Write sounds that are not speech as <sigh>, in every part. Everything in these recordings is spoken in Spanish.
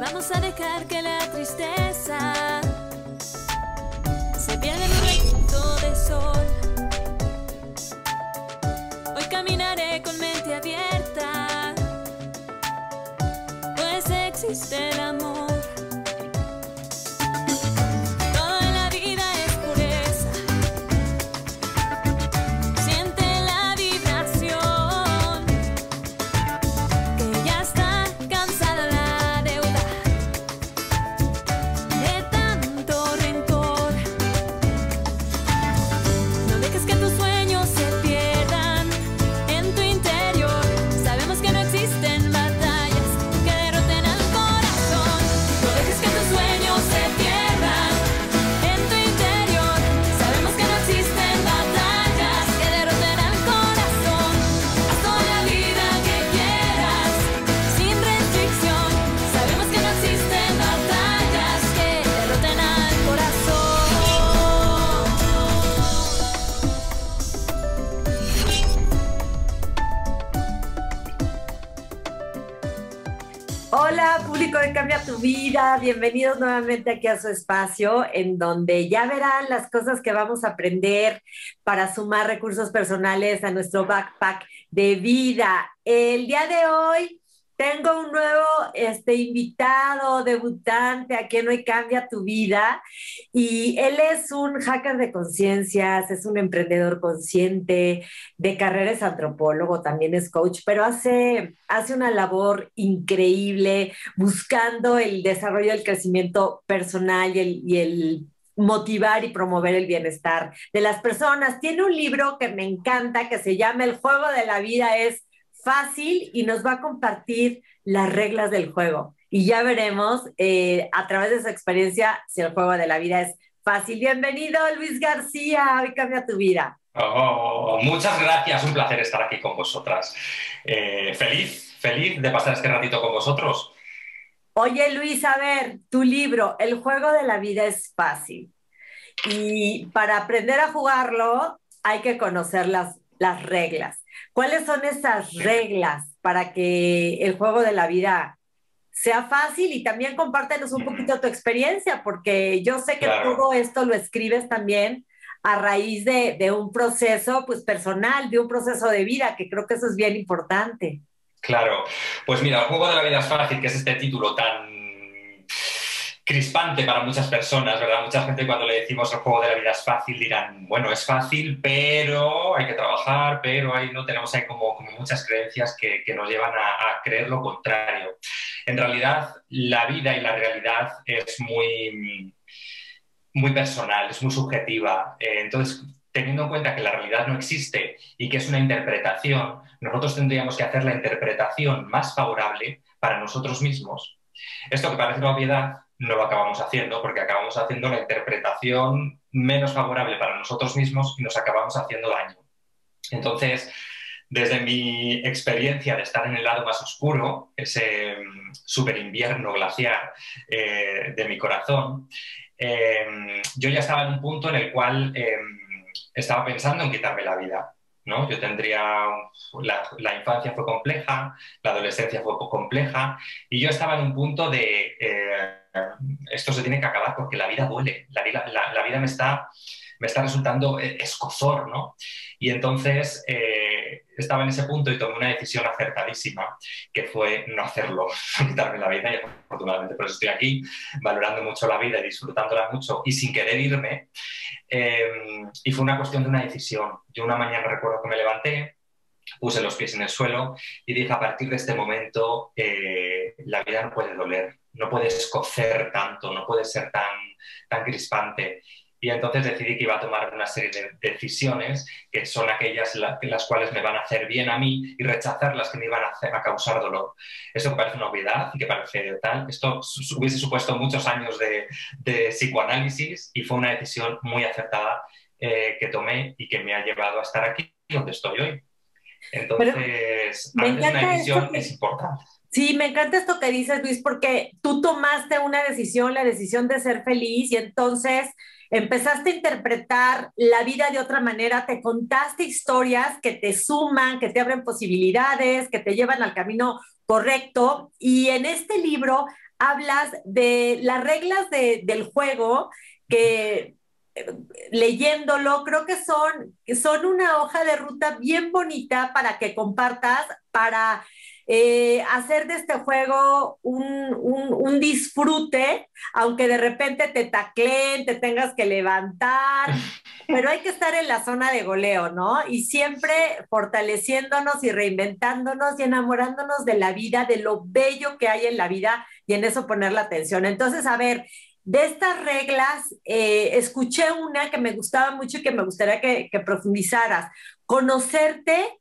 Vamos a dejar que la tristeza Hola, público de Cambia tu Vida. Bienvenidos nuevamente aquí a su espacio, en donde ya verán las cosas que vamos a aprender para sumar recursos personales a nuestro backpack de vida. El día de hoy tengo un nuevo este, invitado, debutante aquí en Hoy Cambia tu Vida. Y él es un hacker de conciencias, es un emprendedor consciente, de carrera es antropólogo, también es coach, pero hace, hace una labor increíble buscando el desarrollo del crecimiento personal y el, y el motivar y promover el bienestar de las personas. Tiene un libro que me encanta que se llama El juego de la vida es fácil y nos va a compartir las reglas del juego. Y ya veremos eh, a través de su experiencia si el juego de la vida es fácil. Bienvenido, Luis García. Hoy cambia tu vida. Oh, muchas gracias, un placer estar aquí con vosotras. Eh, feliz, feliz de pasar este ratito con vosotros. Oye, Luis, a ver, tu libro, El juego de la vida es fácil. Y para aprender a jugarlo hay que conocer las, las reglas. ¿Cuáles son esas reglas para que el juego de la vida sea fácil? Y también compártenos un poquito tu experiencia, porque yo sé que Claro. todo esto lo escribes también a raíz de, de un proceso pues, personal, de un proceso de vida, que creo que eso es bien importante. Claro, pues mira, el juego de la vida es fácil, que es este título tan crispante para muchas personas, ¿verdad? Mucha gente cuando le decimos el juego de la vida es fácil dirán, bueno, es fácil, pero hay que trabajar, pero ahí no tenemos ahí como, muchas creencias que, nos llevan a, a creer lo contrario. En realidad, la vida y la realidad es muy, muy personal, es muy subjetiva. Eh, entonces, teniendo en cuenta que la realidad no existe y que es una interpretación, nosotros tendríamos que hacer la interpretación más favorable para nosotros mismos. Esto que parece una obviedad, no lo acabamos haciendo porque acabamos haciendo la interpretación menos favorable para nosotros mismos y nos acabamos haciendo daño. Entonces, desde mi experiencia de estar en el lado más oscuro, ese mm, super invierno glaciar eh, de mi corazón, eh, yo ya estaba en un punto en el cual eh, estaba pensando en quitarme la vida. ¿no? Yo tendría, la, la, infancia fue compleja, la adolescencia fue compleja y yo estaba en un punto de, eh, esto se tiene que acabar porque la vida duele, la vida, la, la vida me, está, me está resultando escosor, ¿no? Y entonces eh, estaba en ese punto y tomé una decisión acertadísima, que fue no hacerlo, <laughs> quitarme la vida y afortunadamente por eso estoy aquí, valorando mucho la vida y disfrutándola mucho y sin querer irme. Eh, y fue una cuestión de una decisión. Yo una mañana recuerdo que me levanté, puse los pies en el suelo y dije, a partir de este momento eh, la vida no puede doler, no puede escocer tanto, no puede ser tan, tan crispante. Y entonces decidí que iba a tomar una serie de decisiones que son aquellas la, las cuales me van a hacer bien a mí y rechazar las que me iban a, hacer, a causar dolor. Esto que parece una obviedad y que parece tal, esto hubiese supuesto muchos años de, de psicoanálisis y fue una decisión muy acertada eh, que tomé y que me ha llevado a estar aquí donde estoy hoy. Entonces, Pero antes una decisión que... es importante. Sí, me encanta esto que dices, Luis, porque tú tomaste una decisión, la decisión de ser feliz, y entonces empezaste a interpretar la vida de otra manera, te contaste historias que te suman, que te abren posibilidades, que te llevan al camino correcto. Y en este libro hablas de las reglas de, del juego que leyéndolo, creo que son, son una hoja de ruta bien bonita para que compartas, para eh, hacer de este juego un, un, un, disfrute, aunque de repente te tacleen, te tengas que levantar, <laughs> pero hay que estar en la zona de goleo, ¿no? Y siempre fortaleciéndonos y reinventándonos y enamorándonos de la vida, de lo bello que hay en la vida y en eso poner la atención. Entonces, a ver, de estas reglas, eh, escuché una que me gustaba mucho y que me gustaría que, que, profundizaras. Conocerte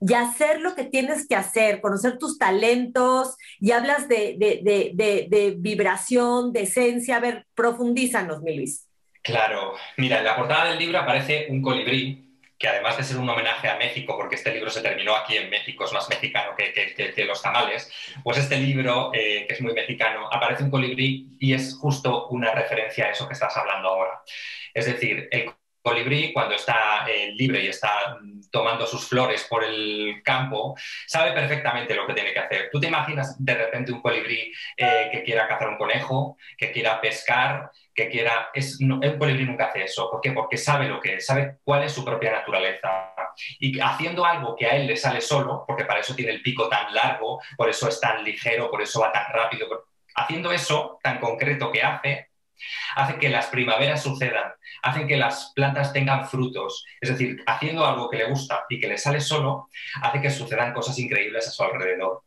y hacer lo que tienes que hacer, conocer tus talentos y hablas de, de, de, de vibración, de esencia. A ver, profundízanos, mi Luis. Claro, mira, en la portada del libro aparece un colibrí que además de ser un homenaje a México, porque este libro se terminó aquí en México, es más mexicano que, que, los tamales, pues este libro, eh, que es muy mexicano, aparece un colibrí y es justo una referencia a eso que estás hablando ahora. Es decir, el colibrí, cuando está eh, libre y está tomando sus flores por el campo, sabe perfectamente lo que tiene que hacer. Tú te imaginas de repente un colibrí eh, que quiera cazar un conejo, que quiera pescar, que quiera... Es, no, el colibrí nunca hace eso. ¿Por qué? Porque sabe lo que es, sabe cuál es su propia naturaleza. Y haciendo algo que a él le sale solo, porque para eso tiene el pico tan largo, por eso es tan ligero, por eso va tan rápido, haciendo eso tan concreto que hace, hace que las primaveras sucedan, hacen que las plantas tengan frutos. Es decir, haciendo algo que le gusta y que le sale solo, hace que sucedan cosas increíbles a su alrededor.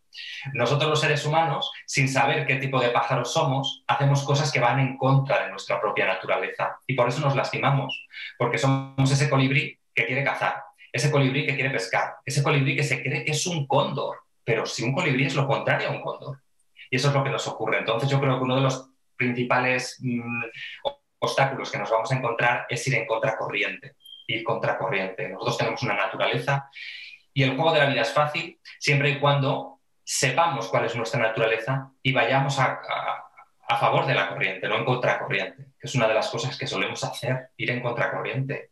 Nosotros los seres humanos, sin saber qué tipo de pájaros somos, hacemos cosas que van en contra de nuestra propia naturaleza y por eso nos lastimamos, porque somos ese colibrí que quiere cazar, ese colibrí que quiere pescar, ese colibrí que se cree que es un cóndor, pero si un colibrí es lo contrario a un cóndor. Y eso es lo que nos ocurre. Entonces yo creo que uno de los principales mmm, obstáculos que nos vamos a encontrar es ir en contracorriente, ir contracorriente. Nosotros tenemos una naturaleza y el juego de la vida es fácil siempre y cuando sepamos cuál es nuestra naturaleza y vayamos a, a, favor de la corriente, no en contracorriente, que es una de las cosas que solemos hacer, ir en contracorriente.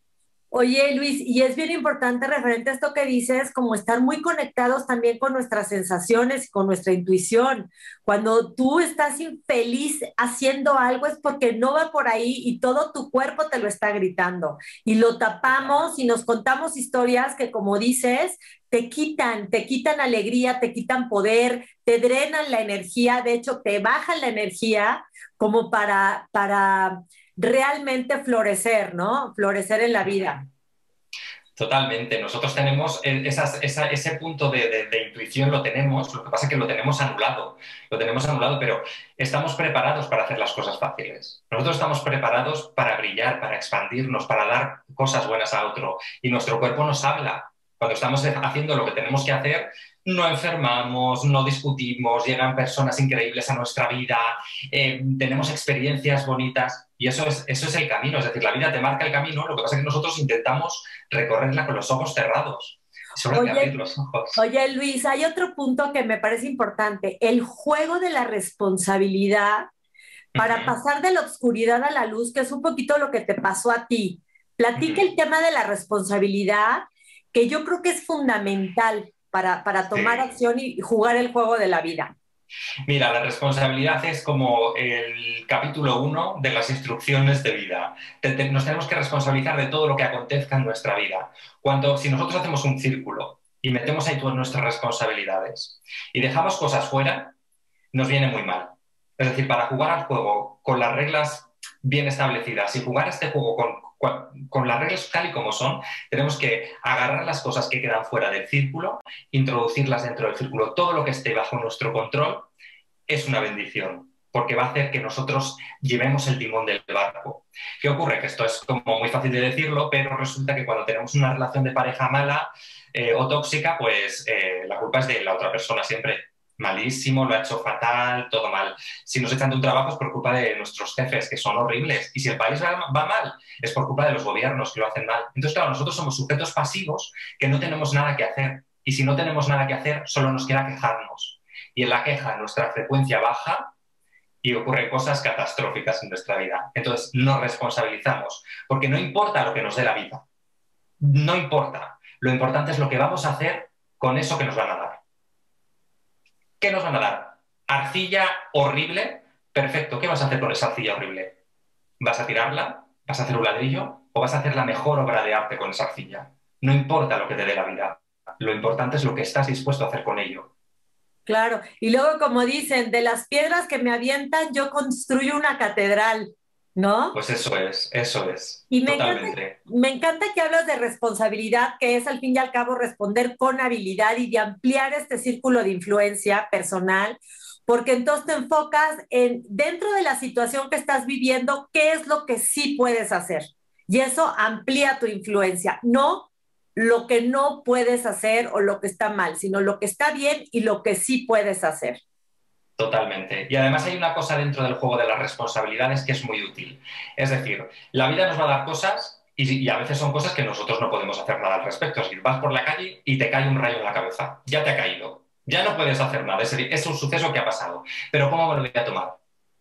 Oye, Luis, y es bien importante referente a esto que dices, como estar muy conectados también con nuestras sensaciones y con nuestra intuición. Cuando tú estás infeliz haciendo algo es porque no va por ahí y todo tu cuerpo te lo está gritando. Y lo tapamos y nos contamos historias que, como dices, te quitan, te quitan alegría, te quitan poder, te drenan la energía, de hecho, te bajan la energía como para, para realmente florecer, ¿no? Florecer en la vida. Totalmente. Nosotros tenemos ese punto de, intuición, lo tenemos, lo que pasa es que lo tenemos anulado, lo tenemos anulado, pero estamos preparados para hacer las cosas fáciles. Nosotros estamos preparados para brillar, para expandirnos, para dar cosas buenas a otro y nuestro cuerpo nos habla. Cuando estamos haciendo lo que tenemos que hacer, no enfermamos, no discutimos, llegan personas increíbles a nuestra vida, eh, tenemos experiencias bonitas y eso es, eso es el camino, es decir, la vida te marca el camino, lo que pasa es que nosotros intentamos recorrerla con los ojos cerrados. Solo oye, abrir los ojos. oye, Luis, hay otro punto que me parece importante, el juego de la responsabilidad para uh -huh. pasar de la oscuridad a la luz, que es un poquito lo que te pasó a ti. Platica uh -huh. el tema de la responsabilidad, que yo creo que es fundamental para, para tomar sí. acción y jugar el juego de la vida? Mira, la responsabilidad es como el capítulo uno de las instrucciones de vida. Nos tenemos que responsabilizar de todo lo que acontezca en nuestra vida. Cuando, si nosotros hacemos un círculo y metemos ahí todas nuestras responsabilidades y dejamos cosas fuera, nos viene muy mal. Es decir, para jugar al juego con las reglas bien establecidas y jugar este juego con, con las reglas tal y como son, tenemos que agarrar las cosas que quedan fuera del círculo, introducirlas dentro del círculo. Todo lo que esté bajo nuestro control es una bendición, porque va a hacer que nosotros llevemos el timón del barco. ¿Qué ocurre? Que esto es como muy fácil de decirlo, pero resulta que cuando tenemos una relación de pareja mala eh, o tóxica, pues eh, la culpa es de la otra persona siempre malísimo, lo ha hecho fatal, todo mal. Si nos echan de un trabajo es por culpa de nuestros jefes, que son horribles. Y si el país va, mal, es por culpa de los gobiernos que lo hacen mal. Entonces, claro, nosotros somos sujetos pasivos que no tenemos nada que hacer. Y si no tenemos nada que hacer, solo nos queda quejarnos. Y en la queja nuestra frecuencia baja y ocurren cosas catastróficas en nuestra vida. Entonces, nos responsabilizamos, porque no importa lo que nos dé la vida. No importa. Lo importante es lo que vamos a hacer con eso que nos van a dar. ¿Qué nos van a dar? arcilla horrible, perfecto, ¿qué vas a hacer con esa arcilla horrible? ¿Vas a tirarla? ¿Vas a hacer un ladrillo? ¿O vas a hacer la mejor obra de arte con esa arcilla? No importa lo que te dé la vida, lo importante es lo que estás dispuesto a hacer con ello. Claro, y luego como dicen, de las piedras que me avientan, yo construyo una catedral, ¿no? Pues eso es, eso es. Y me encanta, me encanta que hablas de responsabilidad, que es al fin y al cabo responder con habilidad y de ampliar este círculo de influencia personal, porque entonces te enfocas en, dentro de la situación que estás viviendo, qué es lo que sí puedes hacer. Y eso amplía tu influencia, no lo que no puedes hacer o lo que está mal, sino lo que está bien y lo que sí puedes hacer. Totalmente. Y además hay una cosa dentro del juego de las responsabilidades que es muy útil. Es decir, la vida nos va a dar cosas y, a veces son cosas que nosotros no podemos hacer nada al respecto. Es decir, vas por la calle y te cae un rayo en la cabeza. Ya te ha caído. Ya no puedes hacer nada. Es, es un suceso que ha pasado. Pero ¿cómo me lo voy a tomar?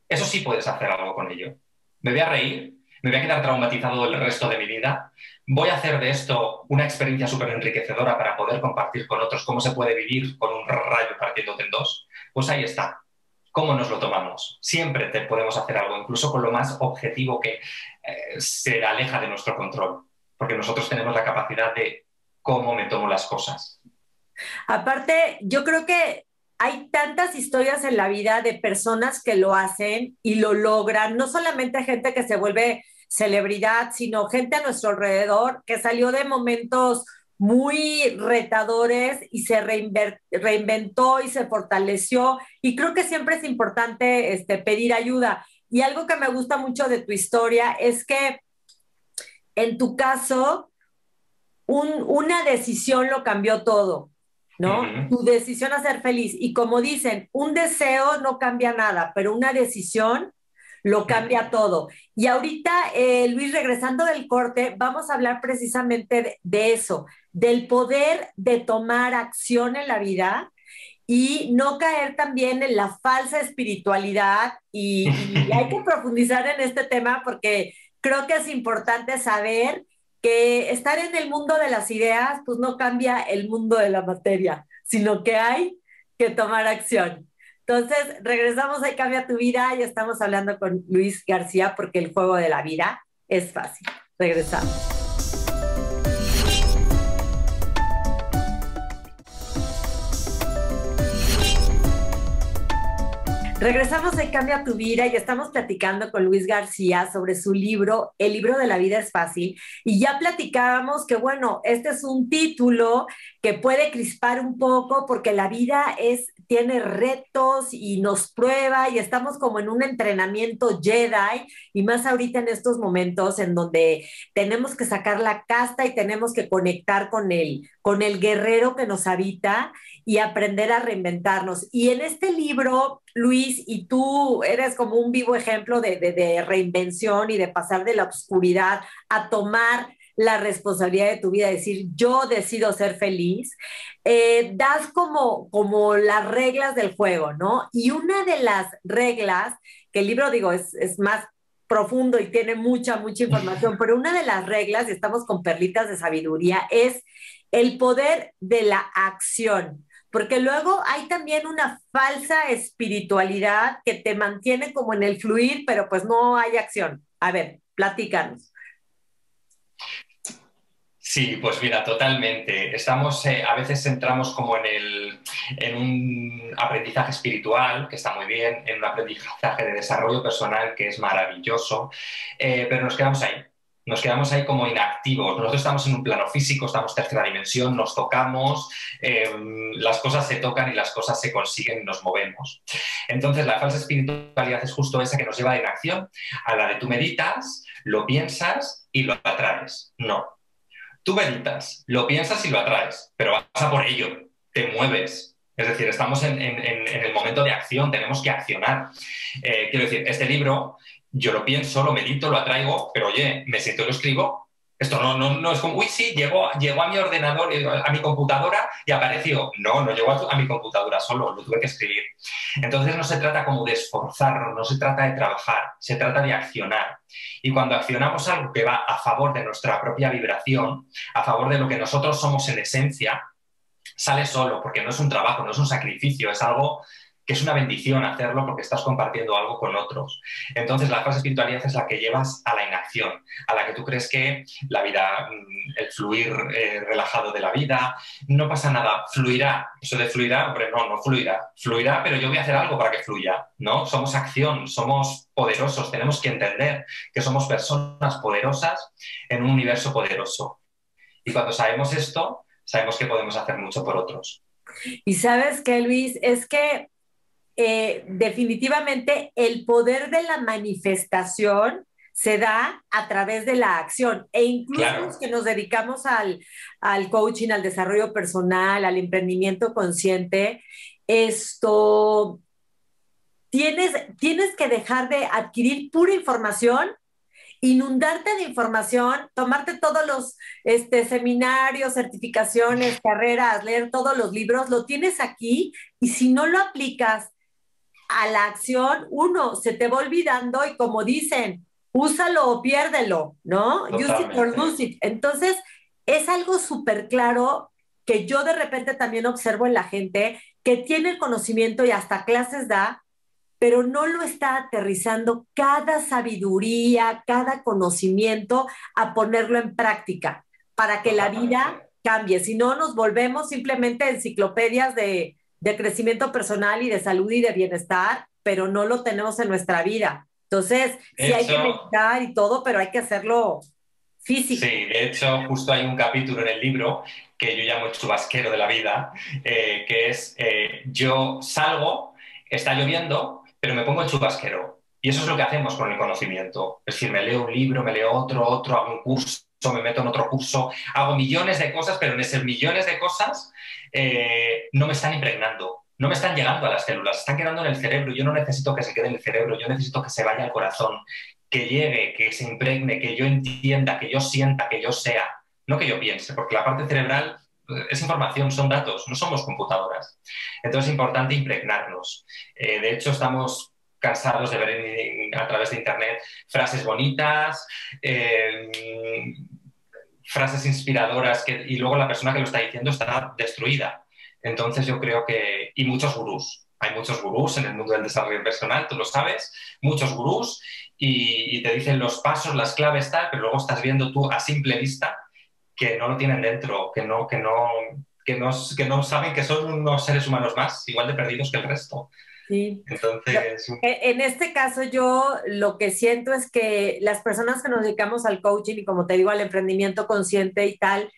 Eso sí puedes hacer algo con ello. ¿Me voy a reír? ¿Me voy a quedar traumatizado el resto de mi vida? voy a hacer de esto una experiencia súper enriquecedora para poder compartir con otros cómo se puede vivir con un rayo partiéndote en dos, pues ahí está. ¿Cómo nos lo tomamos? Siempre te podemos hacer algo, incluso con lo más objetivo que eh, se aleja de nuestro control, porque nosotros tenemos la capacidad de cómo me tomo las cosas. Aparte, yo creo que hay tantas historias en la vida de personas que lo hacen y lo logran, no solamente gente que se vuelve celebridad, sino gente a nuestro alrededor que salió de momentos muy retadores y se reinventó y se fortaleció. Y creo que siempre es importante este, pedir ayuda. Y algo que me gusta mucho de tu historia es que en tu caso, un, una decisión lo cambió todo, ¿no? Uh -huh. Tu decisión a ser feliz. Y como dicen, un deseo no cambia nada, pero una decisión lo cambia todo. Y ahorita, eh, Luis, regresando del corte, vamos a hablar precisamente de, de, eso, del poder de tomar acción en la vida y no caer también en la falsa espiritualidad. Y, y hay que <laughs> profundizar en este tema porque creo que es importante saber que estar en el mundo de las ideas, pues no cambia el mundo de la materia, sino que hay que tomar acción. Entonces, regresamos a Cambia tu vida y estamos hablando con Luis García porque el juego de la vida es fácil. Regresamos. Regresamos a Cambia tu vida y estamos platicando con Luis García sobre su libro, El libro de la vida es fácil. Y ya platicábamos que, bueno, este es un título que puede crispar un poco porque la vida es, tiene retos y nos prueba y estamos como en un entrenamiento Jedi y más ahorita en estos momentos en donde tenemos que sacar la casta y tenemos que conectar con el, con el guerrero que nos habita y aprender a reinventarnos. Y en este libro, Luis, y tú eres como un vivo ejemplo de, de, de reinvención y de pasar de la oscuridad a tomar la responsabilidad de tu vida, decir, yo decido ser feliz, eh, das como, como las reglas del juego, ¿no? Y una de las reglas, que el libro, digo, es, es más profundo y tiene mucha, mucha información, <laughs> pero una de las reglas, y estamos con perlitas de sabiduría, es el poder de la acción porque luego hay también una falsa espiritualidad que te mantiene como en el fluir, pero pues no hay acción. A ver, platícanos. Sí, pues mira, totalmente. Estamos, eh, a veces entramos como en, el, en un aprendizaje espiritual, que está muy bien, en un aprendizaje de desarrollo personal, que es maravilloso, eh, pero nos quedamos ahí nos quedamos ahí como inactivos. Nosotros estamos en un plano físico, estamos tercera dimensión, nos tocamos, eh, las cosas se tocan y las cosas se consiguen y nos movemos. Entonces, la falsa espiritualidad es justo esa que nos lleva de inacción a la de tú meditas, lo piensas y lo atraes. No. Tú meditas, lo piensas y lo atraes, pero vas a por ello, te mueves, es decir, estamos en, en, en, el momento de acción, tenemos que accionar. Eh, quiero decir, este libro yo lo pienso, lo medito, lo atraigo, pero oye, me siento y lo escribo. Esto no, no, no es como, uy, sí, llegó, llegó a mi ordenador, a mi computadora y apareció. No, no llegó a, a mi computadora solo, lo tuve que escribir. Entonces no se trata como de esforzarnos, no se trata de trabajar, se trata de accionar. Y cuando accionamos algo que va a favor de nuestra propia vibración, a favor de lo que nosotros somos en esencia, sale solo, porque no es un trabajo, no es un sacrificio, es algo que es una bendición hacerlo porque estás compartiendo algo con otros. Entonces, la falsa espiritualidad es la que llevas a la inacción, a la que tú crees que la vida, mm, el fluir eh, relajado de la vida, no pasa nada, fluirá. Eso de fluirá, hombre, no, no fluirá. Fluirá, pero yo voy a hacer algo para que fluya, ¿no? Somos acción, somos poderosos, tenemos que entender que somos personas poderosas en un universo poderoso. Y cuando sabemos esto, sabemos que podemos hacer mucho por otros. Y sabes que, Luis, es que eh, definitivamente el poder de la manifestación se da a través de la acción. E incluso los que nos dedicamos al, al, coaching, al desarrollo personal, al emprendimiento consciente, esto, tienes, tienes que dejar de adquirir pura información inundarte de información, tomarte todos los este, seminarios, certificaciones, carreras, leer todos los libros, lo tienes aquí y si no lo aplicas a la acción, uno, se te va olvidando y como dicen, úsalo o piérdelo, ¿no? Use it or lose it. Entonces, es algo súper claro que yo de repente también observo en la gente que tiene el conocimiento y hasta clases da, pero no lo está aterrizando cada sabiduría, cada conocimiento a ponerlo en práctica para que la vida cambie. Si no, nos volvemos simplemente enciclopedias de, de crecimiento personal y de salud y de bienestar, pero no lo tenemos en nuestra vida. Entonces, sí hay que meditar y todo, pero hay que hacerlo físico. Sí, de hecho, justo hay un capítulo en el libro que yo llamo el chubasquero de la vida, eh, que es eh, yo salgo, está lloviendo, pero me pongo el chubasquero. Y eso es lo que hacemos con el conocimiento. Es decir, me leo un libro, me leo otro, otro, hago un curso, me meto en otro curso, hago millones de cosas, pero en esos millones de cosas eh, no me están impregnando, no me están llegando a las células, están quedando en el cerebro. Yo no necesito que se quede en el cerebro, yo necesito que se vaya al corazón, que llegue, que se impregne, que yo entienda, que yo sienta, que yo sea, no que yo piense, porque la parte cerebral es información, son datos, no somos computadoras. Entonces es importante impregnarnos. Eh, de hecho, estamos cansados de ver a través de Internet frases bonitas, eh, frases inspiradoras, y luego la persona que lo está diciendo está destruida. Entonces yo creo que, y muchos gurús, hay muchos gurús en el mundo del desarrollo personal, tú lo sabes, muchos gurús, y, y te dicen los pasos, las claves, tal, pero luego estás viendo tú a simple vista que no lo tienen dentro, que no, que no, que no, que no saben que son unos seres humanos más, igual de perdidos que el resto. Sí. Entonces, e, en este caso yo lo que siento es que las personas que nos dedicamos al coaching y como te digo al emprendimiento consciente y tal,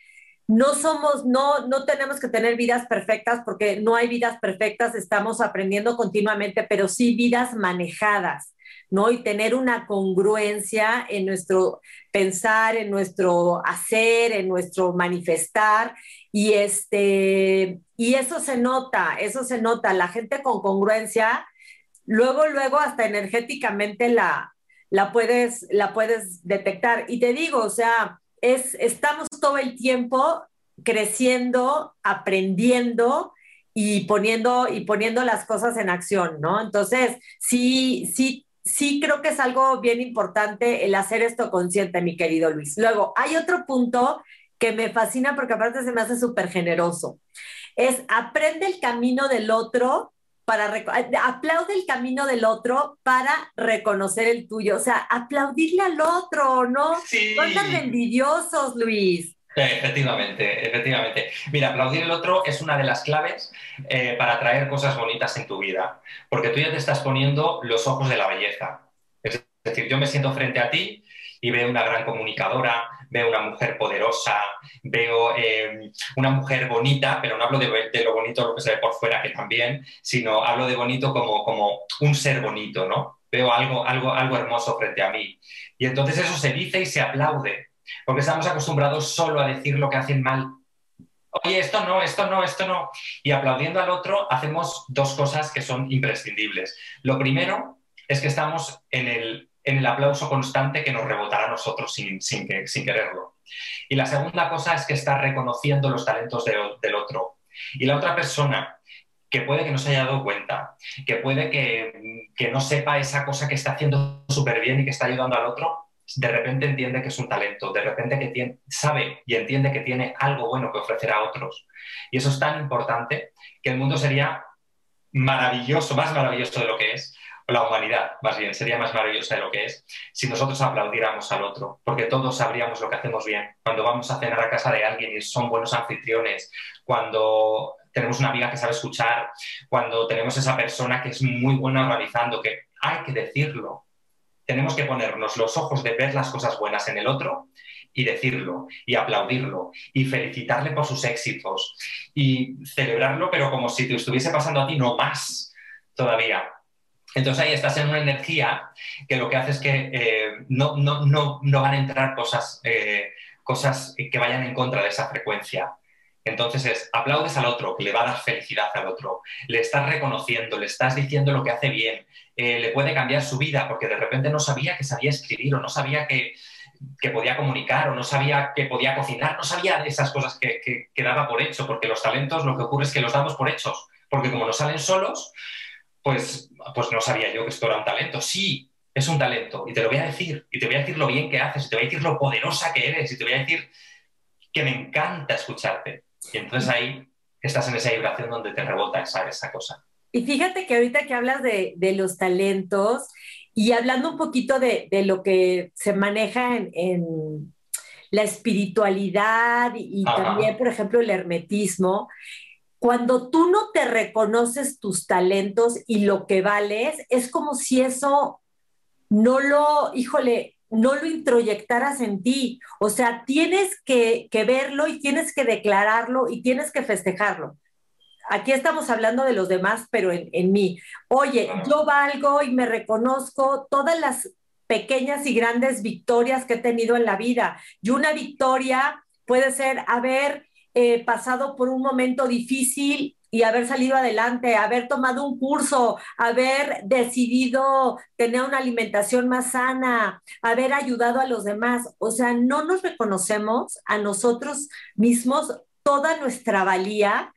no somos, no, no tenemos que tener vidas perfectas porque no hay vidas perfectas, estamos aprendiendo continuamente, pero sí vidas manejadas. ¿no? Y tener una congruencia en nuestro pensar, en nuestro hacer, en nuestro manifestar. Y, este, y eso se nota, eso se nota. La gente con congruencia, luego, luego hasta energéticamente la, la, puedes, la puedes detectar. Y te digo, o sea, es, estamos todo el tiempo creciendo, aprendiendo y poniendo, y poniendo las cosas en acción, ¿no? Entonces, sí, sí sí creo que es algo bien importante el hacer esto consciente, mi querido Luis. Luego, hay otro punto que me fascina porque aparte se me hace súper generoso. Es aprende el camino del otro para aplaude el camino del otro para reconocer el tuyo. O sea, aplaudirle al otro, ¿no? Sí. No tan envidiosos, Luis. Efectivamente, efectivamente. Mira, aplaudir el otro es una de las claves eh, para traer cosas bonitas en tu vida, porque tú ya te estás poniendo los ojos de la belleza. Es decir, yo me siento frente a ti y veo una gran comunicadora, veo una mujer poderosa, veo eh, una mujer bonita, pero no hablo de, lo bonito, lo que se ve por fuera, que también, sino hablo de bonito como, como un ser bonito, ¿no? Veo algo, algo, algo hermoso frente a mí. Y entonces eso se dice y se aplaude porque estamos acostumbrados solo a decir lo que hacen mal. Oye, esto no, esto no, esto no. Y aplaudiendo al otro hacemos dos cosas que son imprescindibles. Lo primero es que estamos en el, en el aplauso constante que nos rebotará a nosotros sin, quererlo. Y la segunda cosa es que está reconociendo los talentos del otro. Y la otra persona que puede que no se haya dado cuenta, que puede que, que no sepa esa cosa que está haciendo súper bien y que está ayudando al otro, de repente entiende que es un talento, de repente que sabe y entiende que tiene algo bueno que ofrecer a otros. Y eso es tan importante que el mundo sería maravilloso, más maravilloso de lo que es, la humanidad, más bien, sería más maravillosa de lo que es, si nosotros aplaudiéramos al otro, porque todos sabríamos lo que hacemos bien. Cuando vamos a cenar a casa de alguien y son buenos anfitriones, cuando tenemos una amiga que sabe escuchar, cuando tenemos esa persona que es muy buena organizando, que hay que decirlo. Tenemos que ponernos los ojos de ver las cosas buenas en el otro y decirlo y aplaudirlo y felicitarle por sus éxitos y celebrarlo, pero como si te estuviese pasando a ti, no más todavía. Entonces ahí estás en una energía que lo que hace es que eh, no, no, no, no, van a entrar cosas, eh, cosas que vayan en contra de esa frecuencia. Entonces es, aplaudes al otro, que le va a dar felicidad al otro, le estás reconociendo, le estás diciendo lo que hace bien, eh, le puede cambiar su vida porque de repente no sabía que sabía escribir o no sabía que, podía comunicar o no sabía que podía cocinar, no sabía esas cosas que, que, daba por hecho, porque los talentos lo que ocurre es que los damos por hechos, porque como no salen solos, pues, pues no sabía yo que esto era un talento. Sí, es un talento y te lo voy a decir, y te voy a decir lo bien que haces, y te voy a decir lo poderosa que eres, y te voy a decir que me encanta escucharte. Y entonces ahí estás en esa vibración donde te rebota esa, esa cosa. Y fíjate que ahorita que hablas de, de los talentos y hablando un poquito de, de lo que se maneja en, en la espiritualidad y, también, por ejemplo, el hermetismo, cuando tú no te reconoces tus talentos y lo que vales, es como si eso no lo, híjole, no lo introyectaras en ti. O sea, tienes que, verlo y tienes que declararlo y tienes que festejarlo. Aquí estamos hablando de los demás, pero en, mí. Oye, yo valgo y me reconozco todas las pequeñas y grandes victorias que he tenido en la vida. Y una victoria puede ser haber eh, pasado por un momento difícil y haber salido adelante, haber tomado un curso, haber decidido tener una alimentación más sana, haber ayudado a los demás. O sea, no nos reconocemos a nosotros mismos toda nuestra valía,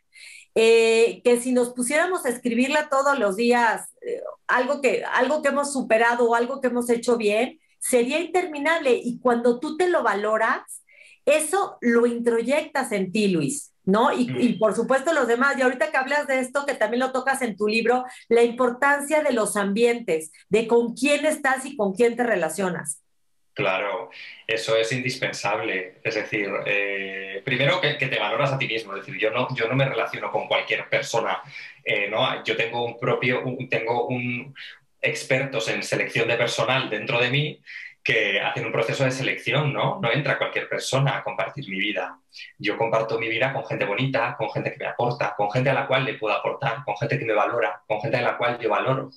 eh, que si nos pusiéramos a escribirla todos los días, eh, algo, que, algo que hemos superado o algo que hemos hecho bien, sería interminable. Y cuando tú te lo valoras, eso lo introyectas en ti, Luis. ¿no? Y, por supuesto los demás. Y ahorita que hablas de esto, que también lo tocas en tu libro, la importancia de los ambientes, de con quién estás y con quién te relacionas. Claro, eso es indispensable. Es decir, eh, primero que, te valoras a ti mismo. Es decir, yo no, yo no me relaciono con cualquier persona. Eh, ¿no? Yo tengo un propio, tengo un, expertos en selección de personal dentro de mí que hacen un proceso de selección, ¿no? No entra cualquier persona a compartir mi vida. Yo comparto mi vida con gente bonita, con gente que me aporta, con gente a la cual le puedo aportar, con gente que me valora, con gente a la cual yo valoro.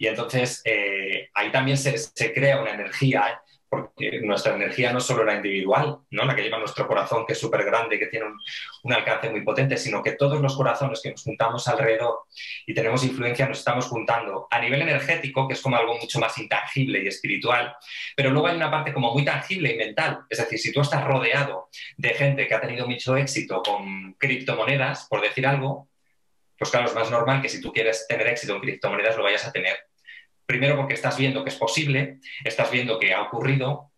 Y entonces eh, ahí también se, se, crea una energía porque nuestra energía no solo la individual, ¿no? la que lleva nuestro corazón, que es súper grande, que tiene un, alcance muy potente, sino que todos los corazones que nos juntamos alrededor y tenemos influencia nos estamos juntando a nivel energético, que es como algo mucho más intangible y espiritual, pero luego hay una parte como muy tangible y mental. Es decir, si tú estás rodeado de gente que ha tenido mucho éxito con criptomonedas, por decir algo, pues claro, es más normal que si tú quieres tener éxito en criptomonedas lo vayas a tener Primero porque estás viendo que es posible, estás viendo que ha ocurrido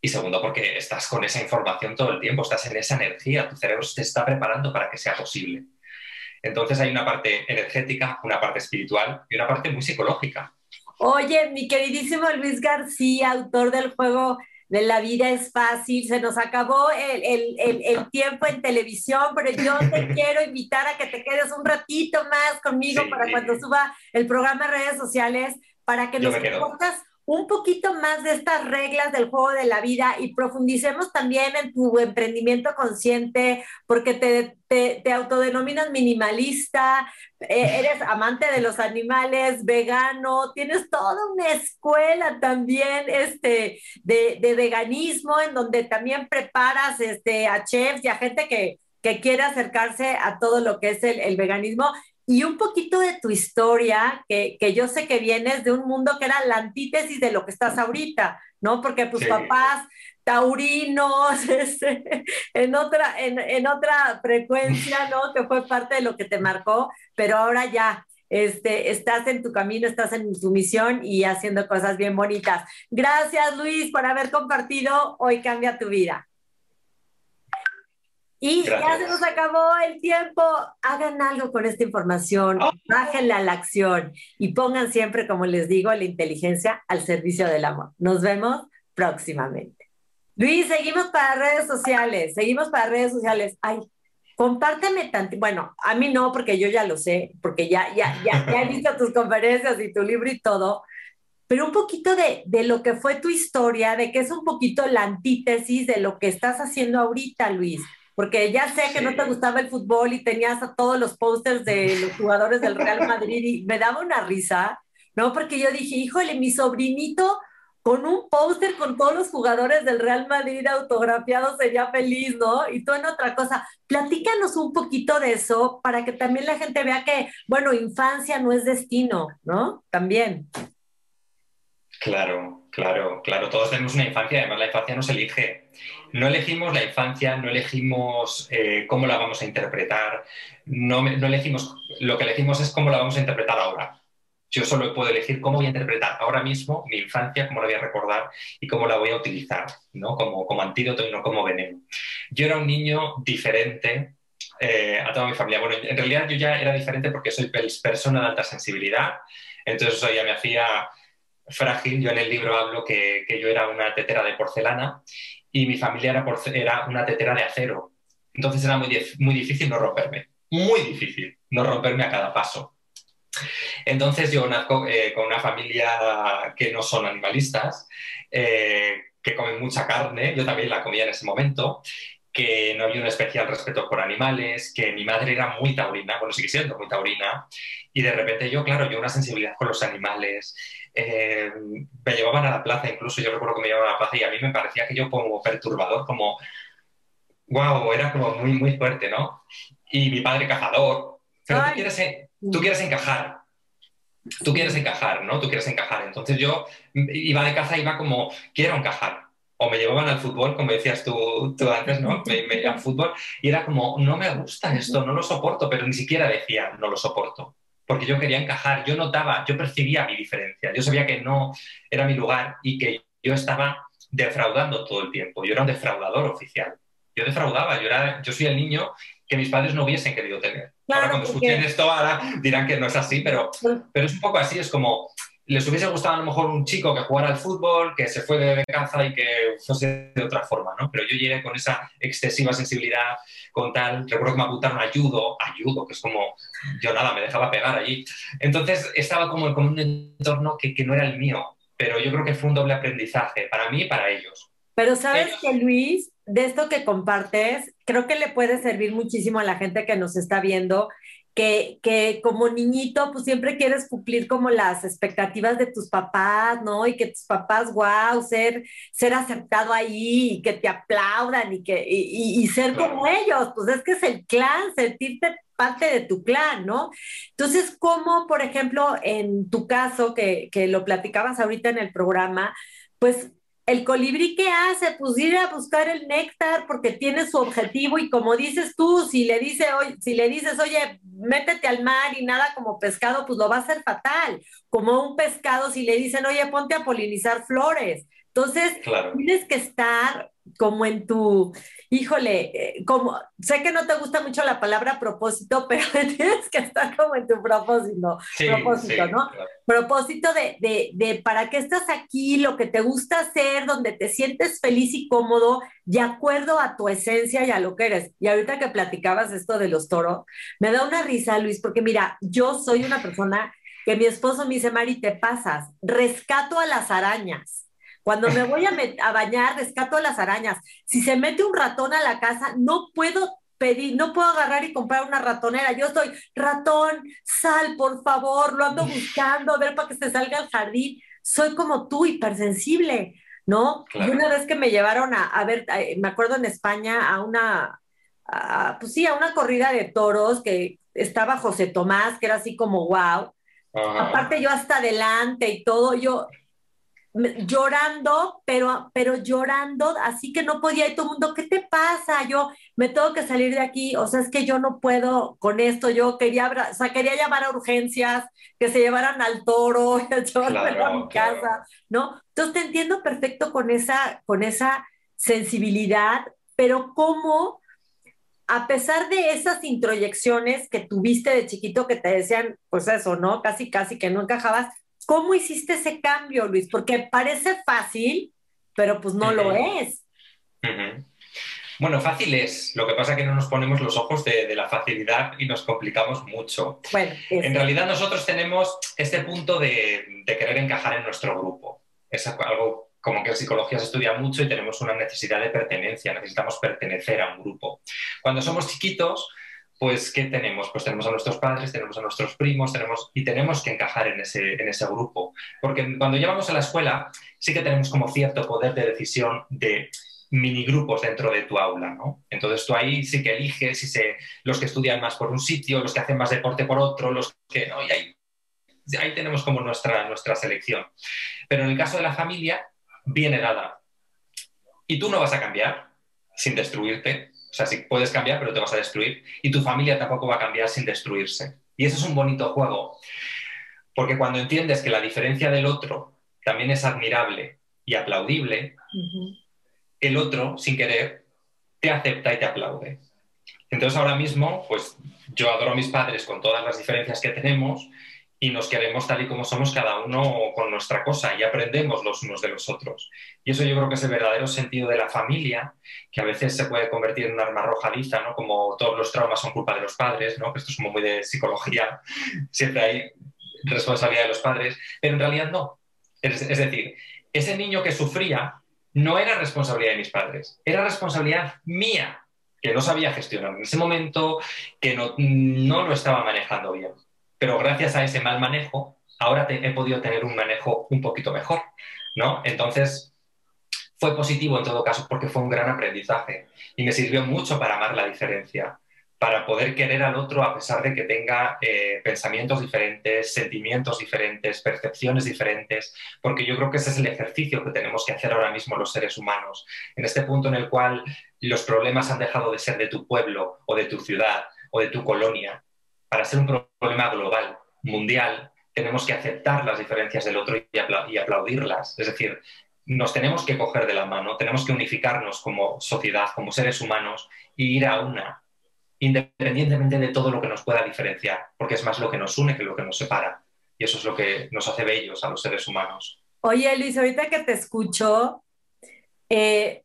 y segundo porque estás con esa información todo el tiempo, estás en esa energía, tu cerebro te está preparando para que sea posible. Entonces hay una parte energética, una parte espiritual y una parte muy psicológica. Oye, mi queridísimo Luis García, autor del juego de la vida es fácil, se nos acabó el, tiempo en televisión, pero yo te <laughs> quiero invitar a que te quedes un ratito más conmigo para cuando suba el programa en redes sociales, para que nos compartas un poquito más de estas reglas del juego de la vida y profundicemos también en tu emprendimiento consciente, porque te, te, autodenominas minimalista, eh, <laughs> eres amante de los animales, vegano, tienes toda una escuela también este, de, de veganismo en donde también preparas este, a chefs y a gente que, que quiere acercarse a todo lo que es el, el veganismo y un poquito de tu historia, que, que, yo sé que vienes de un mundo que era la antítesis de lo que estás ahorita, ¿no? Porque tus papás taurinos, <laughs> este, en, otra, en, en, otra frecuencia, ¿no? Que fue parte de lo que te marcó, pero ahora ya. Este, estás en tu camino, estás en tu misión y haciendo cosas bien bonitas. Gracias, Luis, por haber compartido Hoy Cambia tu Vida. Y ya Gracias. se nos acabó el tiempo. Hagan algo con esta información, Oh. bájenla a la acción y pongan siempre, como les digo, la inteligencia al servicio del amor. Nos vemos próximamente. Luis, seguimos para redes sociales, seguimos para redes sociales. Ay, compárteme tanto, bueno, a mí no, porque yo ya lo sé, porque ya, ya, ya, ya he <laughs> visto tus conferencias y tu libro y todo, pero un poquito de, de lo que fue tu historia, de que es un poquito la antítesis de lo que estás haciendo ahorita, Luis. Porque ya sé que no te gustaba el fútbol y tenías a todos los pósters de <laughs> los jugadores del Real Madrid y me daba una risa, ¿no? Porque yo dije, híjole, mi sobrinito con un póster con todos los jugadores del Real Madrid autografiados sería feliz, ¿no? Y tú en otra cosa. Platícanos un poquito de eso para que también la gente vea que, bueno, infancia no es destino, ¿no? También. Claro, claro, claro. Todos tenemos una infancia, además la infancia nos elige. No elegimos la infancia, no elegimos eh, cómo la vamos a interpretar, no, no elegimos, lo que elegimos es cómo la vamos a interpretar ahora. Yo solo puedo elegir cómo voy a interpretar ahora mismo mi infancia, cómo la voy a recordar y cómo la voy a utilizar, ¿no? Como, como antídoto y no como veneno. Yo era un niño diferente eh, a toda mi familia. Bueno, en realidad yo ya era diferente porque soy pers- persona de alta sensibilidad, entonces eso ya me hacía frágil. Yo en el libro hablo que yo era una tetera de porcelana y mi familia era, porce- era una tetera de acero. Entonces era muy, muy difícil no romperme, muy difícil no romperme a cada paso. Entonces yo nazco eh, con una familia que no son animalistas, eh, que comen mucha carne, yo también la comía en ese momento, que no había un especial respeto por animales, que mi madre era muy taurina, bueno, sigue siendo muy taurina, y de repente yo, claro, yo una sensibilidad con los animales, eh, me llevaban a la plaza, incluso yo recuerdo que me llevaban a la plaza y a mí me parecía que yo como perturbador, como, wow, era como muy, muy fuerte, ¿no? Y mi padre cazador, pero quieres, tú quieres encajar, tú quieres encajar, ¿no? Tú quieres encajar. Entonces yo iba de caza, iba como, quiero encajar. O me llevaban al fútbol, como decías tú, tú antes, ¿no? Me, me al fútbol y era como, no me gusta esto, no lo soporto, pero ni siquiera decía, no lo soporto. Porque yo quería encajar, yo notaba, yo percibía mi diferencia, yo sabía que no era mi lugar y que yo estaba defraudando todo el tiempo. Yo era un defraudador oficial. Yo defraudaba, yo, era, yo soy el niño que mis padres no hubiesen querido tener. Claro, ahora cuando porque- escuchen esto, ahora dirán que no es así, pero, pero es un poco así, es como, les hubiese gustado a lo mejor un chico que jugara al fútbol, que se fue de caza y que fuese de otra forma, ¿no? Pero yo llegué con esa excesiva sensibilidad, con tal, recuerdo que me apuntaron a judo, a judo, que es como, yo nada, me dejaba pegar allí. Entonces estaba como, como en un entorno que, que no era el mío, pero yo creo que fue un doble aprendizaje, para mí y para ellos. Pero sabes Ellos- que Luis, de esto que compartes, creo que le puede servir muchísimo a la gente que nos está viendo, que, que como niñito, pues siempre quieres cumplir como las expectativas de tus papás, ¿no? Y que tus papás, wow, ser, ser aceptado ahí y que te aplaudan y, que, y, y- y ser Claro. como ellos, pues es que es el clan, sentirte parte de tu clan, ¿no? Entonces, ¿cómo, por ejemplo, en tu caso, que, que lo platicabas ahorita en el programa, pues el colibrí qué hace? Pues ir a buscar el néctar porque tiene su objetivo y como dices tú, si le, dice, si le dices, oye, métete al mar y nada como pescado, pues lo va a hacer fatal. Como un pescado, si le dicen, oye, ponte a polinizar flores. Entonces, Claro. tienes que estar como en tu, híjole, eh, como, sé que no te gusta mucho la palabra propósito, <laughs> pero tienes que estar como en tu propósito, Sí, propósito, sí, ¿no? claro. propósito de, de, de para qué estás aquí, lo que te gusta hacer, donde te sientes feliz y cómodo, de acuerdo a tu esencia y a lo que eres. Y ahorita que platicabas esto de los toros, me da una risa, Luis, porque mira, yo soy una persona que mi esposo me dice, Mari, te pasas, rescato a las arañas. Cuando me voy <laughs> a, bañar, rescato las arañas. Si se mete un ratón a la casa, no puedo pedir, no puedo agarrar y comprar una ratonera. Yo estoy, ratón, sal, por favor, lo ando <laughs> buscando, a ver para que se salga al jardín. Soy como tú, hipersensible, ¿no? Claro. Y una vez que me llevaron a, a ver, me acuerdo en España, a una, a- pues sí, a una corrida de toros que estaba José Tomás, que era así como wow. Ajá. Aparte yo hasta adelante y todo, yo llorando, pero, pero llorando, así que no podía, y todo el mundo, ¿qué te pasa? Yo me tengo que salir de aquí, o sea, es que yo no puedo con esto, yo quería, o sea, quería llamar a urgencias, que se llevaran al toro, <laughs> llevarme a Claro, mi claro. casa, ¿no? Entonces te entiendo perfecto con esa, con esa sensibilidad, pero cómo a pesar de esas introyecciones que tuviste de chiquito que te decían, pues eso, ¿no? Casi, casi que no encajabas, ¿cómo hiciste ese cambio, Luis? Porque parece fácil, pero pues no lo es. Bueno, fácil es. Lo que pasa es que no nos ponemos los ojos de, la facilidad y nos complicamos mucho. Bueno, en realidad nosotros tenemos este punto de, de, querer encajar en nuestro grupo. Es algo como que en psicología se estudia mucho y tenemos una necesidad de pertenencia, necesitamos pertenecer a un grupo. Cuando somos chiquitos, pues ¿qué tenemos? Pues tenemos a nuestros padres, tenemos a nuestros primos, tenemos y tenemos que encajar en ese, en ese grupo. Porque cuando llevamos a la escuela, sí que tenemos como cierto poder de decisión de minigrupos dentro de tu aula, ¿no? Entonces tú ahí sí que eliges si se, los que estudian más por un sitio, los que hacen más deporte por otro, los que no, y ahí, ahí tenemos como nuestra, nuestra selección. Pero en el caso de la familia, viene dada. Y tú no vas a cambiar sin destruirte. O sea, sí puedes cambiar, pero te vas a destruir. Y tu familia tampoco va a cambiar sin destruirse. Y eso es un bonito juego. Porque cuando entiendes que la diferencia del otro también es admirable y aplaudible, el otro, sin querer, te acepta y te aplaude. Entonces ahora mismo, pues yo adoro a mis padres con todas las diferencias que tenemos y nos queremos tal y como somos cada uno con nuestra cosa y aprendemos los unos de los otros. Y eso yo creo que es el verdadero sentido de la familia, que a veces se puede convertir en un arma arrojadiza, ¿no? Como todos los traumas son culpa de los padres, ¿no? Que esto es como muy de psicología, <laughs> siempre hay responsabilidad de los padres, pero en realidad no. Es, es decir, ese niño que sufría no era responsabilidad de mis padres, era responsabilidad mía, que no sabía gestionar en ese momento, que no, no lo estaba manejando bien pero gracias a ese mal manejo, ahora he podido tener un manejo un poquito mejor, ¿no? Entonces, fue positivo en todo caso porque fue un gran aprendizaje y me sirvió mucho para amar la diferencia, para poder querer al otro a pesar de que tenga eh, pensamientos diferentes, sentimientos diferentes, percepciones diferentes, porque yo creo que ese es el ejercicio que tenemos que hacer ahora mismo los seres humanos, en este punto en el cual los problemas han dejado de ser de tu pueblo o de tu ciudad o de tu colonia para ser un problema global, mundial, tenemos que aceptar las diferencias del otro y, aplaudirlas. Es decir, nos tenemos que coger de la mano, tenemos que unificarnos como sociedad, como seres humanos, y ir a una, independientemente de todo lo que nos pueda diferenciar, porque es más lo que nos une que lo que nos separa. Y eso es lo que nos hace bellos a los seres humanos. Oye, Luis, ahorita que te escucho, eh,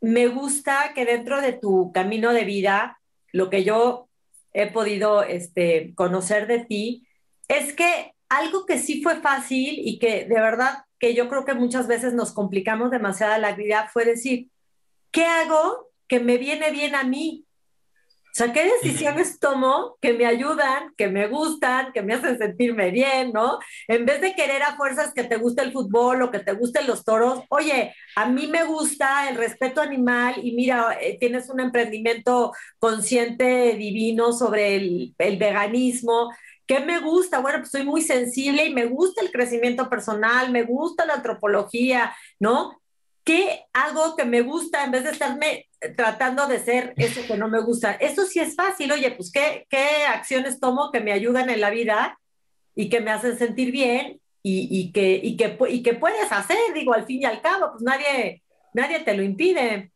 me gusta que dentro de tu camino de vida, lo que yo he podido este, conocer de ti, es que algo que sí fue fácil y que de verdad que yo creo que muchas veces nos complicamos demasiado la vida fue decir, ¿qué hago que me viene bien a mí? O sea, ¿qué decisiones tomo que me ayudan, que me gustan, que me hacen sentirme bien, ¿no? En vez de querer a fuerzas que te guste el fútbol o que te gusten los toros, oye, a mí me gusta el respeto animal y mira, eh, tienes un emprendimiento consciente, divino sobre el, el veganismo. ¿Qué me gusta? Bueno, pues soy muy sensible y me gusta el crecimiento personal, me gusta la antropología, ¿no? ¿Qué hago que me gusta en vez de estarme tratando de ser eso que no me gusta? Eso sí es fácil, oye, pues ¿qué, qué acciones tomo que me ayudan en la vida y que me hacen sentir bien y, y, que, y, que, y que puedes hacer, digo, al fin y al cabo, pues nadie, nadie te lo impide.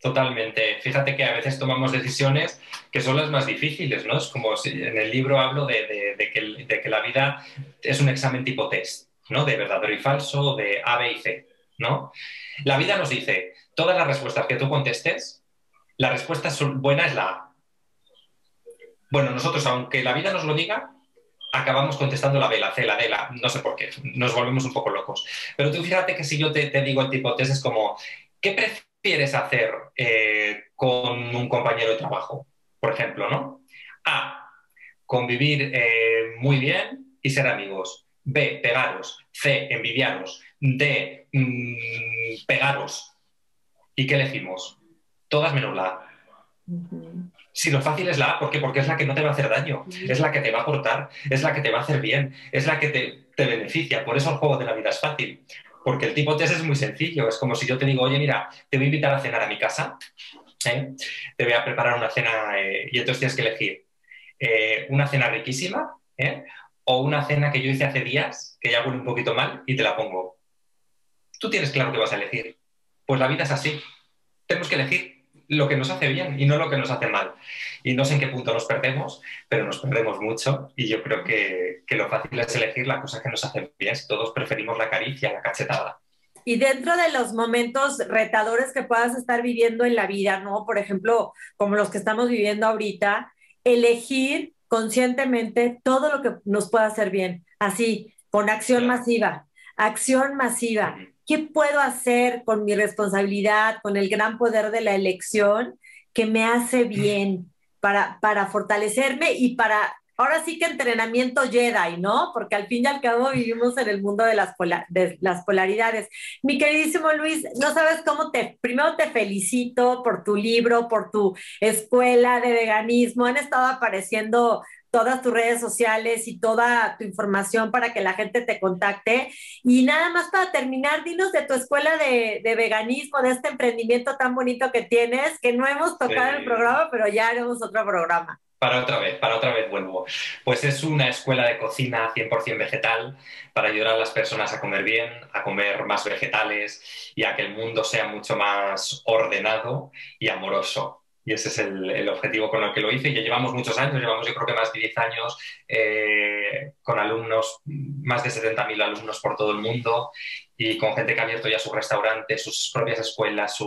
Totalmente. Fíjate que a veces tomamos decisiones que son las más difíciles, ¿no? Es como si en el libro hablo de, de, de, que, de que la vida es un examen tipo test, ¿no? De verdadero y falso, de A, B y C. ¿no? La vida nos dice, todas las respuestas que tú contestes, la respuesta buena es la A. Bueno, nosotros, aunque la vida nos lo diga, acabamos contestando la B, la C, la D, la... no sé por qué, nos volvemos un poco locos. Pero tú fíjate que si yo te, digo el tipo test es como, ¿qué prefieres hacer eh, con un compañero de trabajo? Por ejemplo, ¿no? A, convivir eh, muy bien y ser amigos. B, pegaros. C, envidiaros de mm, pegaros. ¿Y qué elegimos? Todas menos la A. Si lo fácil es la A, ¿por qué? Porque es la que no te va a hacer daño, es la que te va a aportar, es la que te va a hacer bien, es la que te, te beneficia. Por eso el juego de la vida es fácil. Porque el tipo test es muy sencillo. Es como si yo te digo, oye, mira, te voy a invitar a cenar a mi casa, ¿eh? te voy a preparar una cena eh, y entonces tienes que elegir eh, una cena riquísima o una cena que yo hice hace días, que ya huele un poquito mal y te la pongo. Tú tienes claro que vas a elegir. Pues la vida es así. Tenemos que elegir. lo que nos hace bien y no lo que nos hace mal. Y no sé en qué punto nos perdemos, pero nos perdemos mucho y yo creo que, que lo fácil es elegir la cosa que nos hace bien. Todos preferimos la caricia, la cachetada. Y dentro de los momentos retadores que puedas estar viviendo en la vida, ¿no? Por ejemplo, como los que estamos viviendo ahorita, elegir conscientemente todo lo que nos pueda hacer bien, así, con acción masiva, acción masiva. ¿Qué puedo hacer con mi responsabilidad, con el gran poder de la elección que me hace bien para, para fortalecerme y para ahora sí que entrenamiento Jedi, ¿no? Porque al fin y al cabo vivimos en el mundo de las, de las polaridades. Mi queridísimo Luis, no sabes cómo te, primero te felicito por tu libro, por tu escuela de veganismo. Han estado apareciendo todas tus redes sociales y toda tu información para que la gente te contacte. Y nada más para terminar, dinos de tu escuela de, de veganismo, de este emprendimiento tan bonito que tienes, que no hemos tocado el programa, pero ya haremos otro programa. Para otra vez, para otra vez vuelvo. Pues es una escuela de cocina 100% vegetal para ayudar a las personas a comer bien, a comer más vegetales y a que el mundo sea mucho más ordenado y amoroso. Y ese es el, el objetivo con el que lo hice. Y ya llevamos muchos años, llevamos yo creo que más de 10 años eh, con alumnos, más de 70.000 alumnos por todo el mundo y con gente que ha abierto ya su restaurante, sus propias escuelas,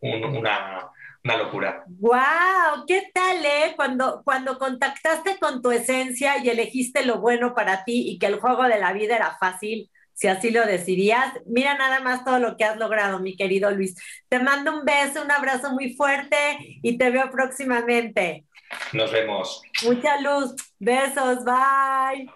una, una locura. ¡Wow! ¿Qué tal, eh? Cuando, cuando contactaste con tu esencia y elegiste lo bueno para ti y que el juego de la vida era fácil, si así lo decidías, mira nada más todo lo que has logrado, mi querido Luis. Te mando un beso, un abrazo muy fuerte y te veo próximamente. Nos vemos. Mucha luz. Besos. Bye.